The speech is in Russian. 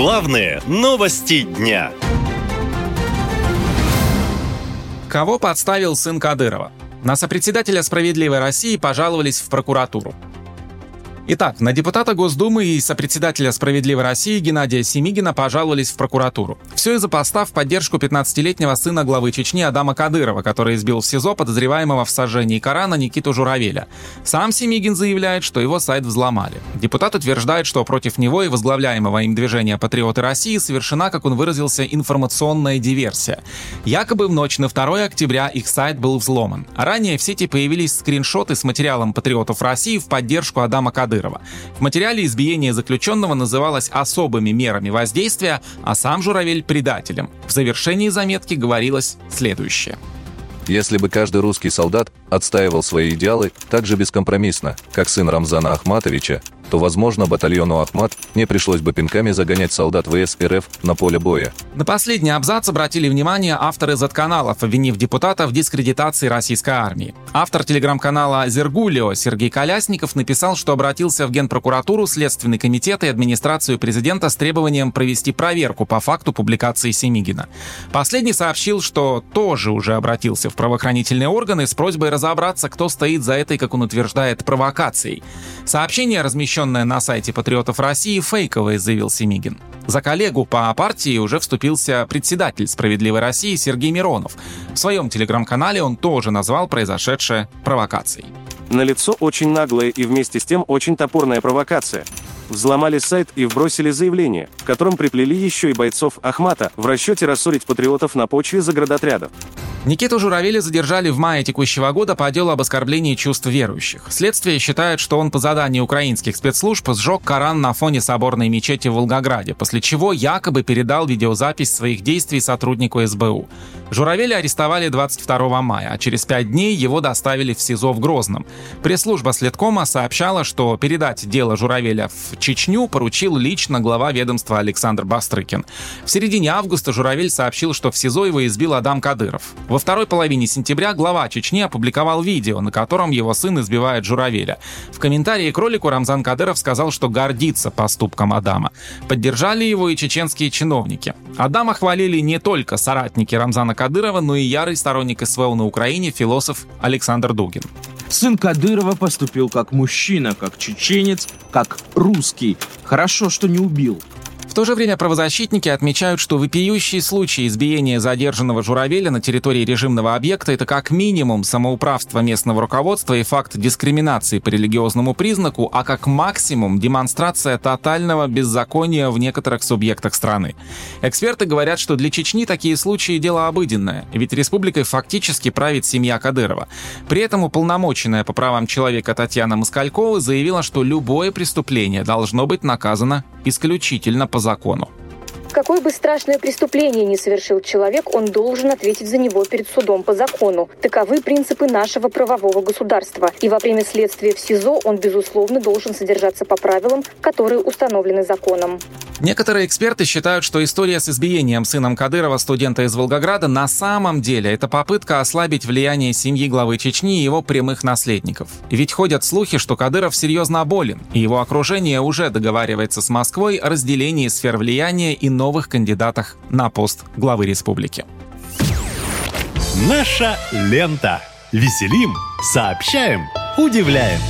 Главные новости дня. Кого подставил сын Кадырова? На сопредседателя «Справедливой России» пожаловались в прокуратуру. Итак, на депутата Госдумы и сопредседателя «Справедливой России» Геннадия Семигина пожаловались в прокуратуру. Все из-за поста в поддержку 15-летнего сына главы Чечни Адама Кадырова, который избил в СИЗО подозреваемого в сожжении Корана Никиту Журавеля. Сам Семигин заявляет, что его сайт взломали. Депутат утверждает, что против него и возглавляемого им движения «Патриоты России» совершена, как он выразился, информационная диверсия. Якобы в ночь на 2 октября их сайт был взломан. Ранее в сети появились скриншоты с материалом «Патриотов России» в поддержку Адама Кадырова. Кадырова. В материале избиение заключенного называлось особыми мерами воздействия, а сам Журавель – предателем. В завершении заметки говорилось следующее. Если бы каждый русский солдат отстаивал свои идеалы так же бескомпромиссно, как сын Рамзана Ахматовича, то, возможно, батальону «Ахмат» не пришлось бы пинками загонять солдат ВС РФ на поле боя. На последний абзац обратили внимание авторы Z-каналов, обвинив депутата в дискредитации российской армии. Автор телеграм-канала «Зергулио» Сергей Колясников написал, что обратился в Генпрокуратуру, Следственный комитет и администрацию президента с требованием провести проверку по факту публикации Семигина. Последний сообщил, что тоже уже обратился в правоохранительные органы с просьбой разобраться, кто стоит за этой, как он утверждает, провокацией. Сообщение размещено размещенная на сайте Патриотов России, фейковая, заявил Семигин. За коллегу по партии уже вступился председатель «Справедливой России» Сергей Миронов. В своем телеграм-канале он тоже назвал произошедшее провокацией. На лицо очень наглая и вместе с тем очень топорная провокация. Взломали сайт и вбросили заявление, в котором приплели еще и бойцов Ахмата в расчете рассорить патриотов на почве заградотрядов. Никиту Журавеля задержали в мае текущего года по делу об оскорблении чувств верующих. Следствие считает, что он по заданию украинских спецслужб сжег Коран на фоне соборной мечети в Волгограде, после чего якобы передал видеозапись своих действий сотруднику СБУ. Журавеля арестовали 22 мая, а через пять дней его доставили в СИЗО в Грозном. Пресс-служба Следкома сообщала, что передать дело Журавеля в Чечню поручил лично глава ведомства Александр Бастрыкин. В середине августа Журавель сообщил, что в СИЗО его избил Адам Кадыров. Во второй половине сентября глава Чечни опубликовал видео, на котором его сын избивает Журавеля. В комментарии к ролику Рамзан Кадыров сказал, что гордится поступком Адама. Поддержали его и чеченские чиновники. Адама хвалили не только соратники Рамзана Кадырова, но и ярый сторонник СВО на Украине философ Александр Дугин. Сын Кадырова поступил как мужчина, как чеченец, как русский. Хорошо, что не убил то же время правозащитники отмечают, что вопиющий случай избиения задержанного журавеля на территории режимного объекта – это как минимум самоуправство местного руководства и факт дискриминации по религиозному признаку, а как максимум демонстрация тотального беззакония в некоторых субъектах страны. Эксперты говорят, что для Чечни такие случаи – дело обыденное, ведь республикой фактически правит семья Кадырова. При этом уполномоченная по правам человека Татьяна Москалькова заявила, что любое преступление должно быть наказано исключительно по закону. Какое бы страшное преступление ни совершил человек, он должен ответить за него перед судом по закону. Таковы принципы нашего правового государства. И во время следствия в СИЗО он, безусловно, должен содержаться по правилам, которые установлены законом. Некоторые эксперты считают, что история с избиением сыном Кадырова, студента из Волгограда, на самом деле это попытка ослабить влияние семьи главы Чечни и его прямых наследников. Ведь ходят слухи, что Кадыров серьезно болен, и его окружение уже договаривается с Москвой о разделении сфер влияния и новых кандидатах на пост главы республики. Наша лента. Веселим, сообщаем, удивляем.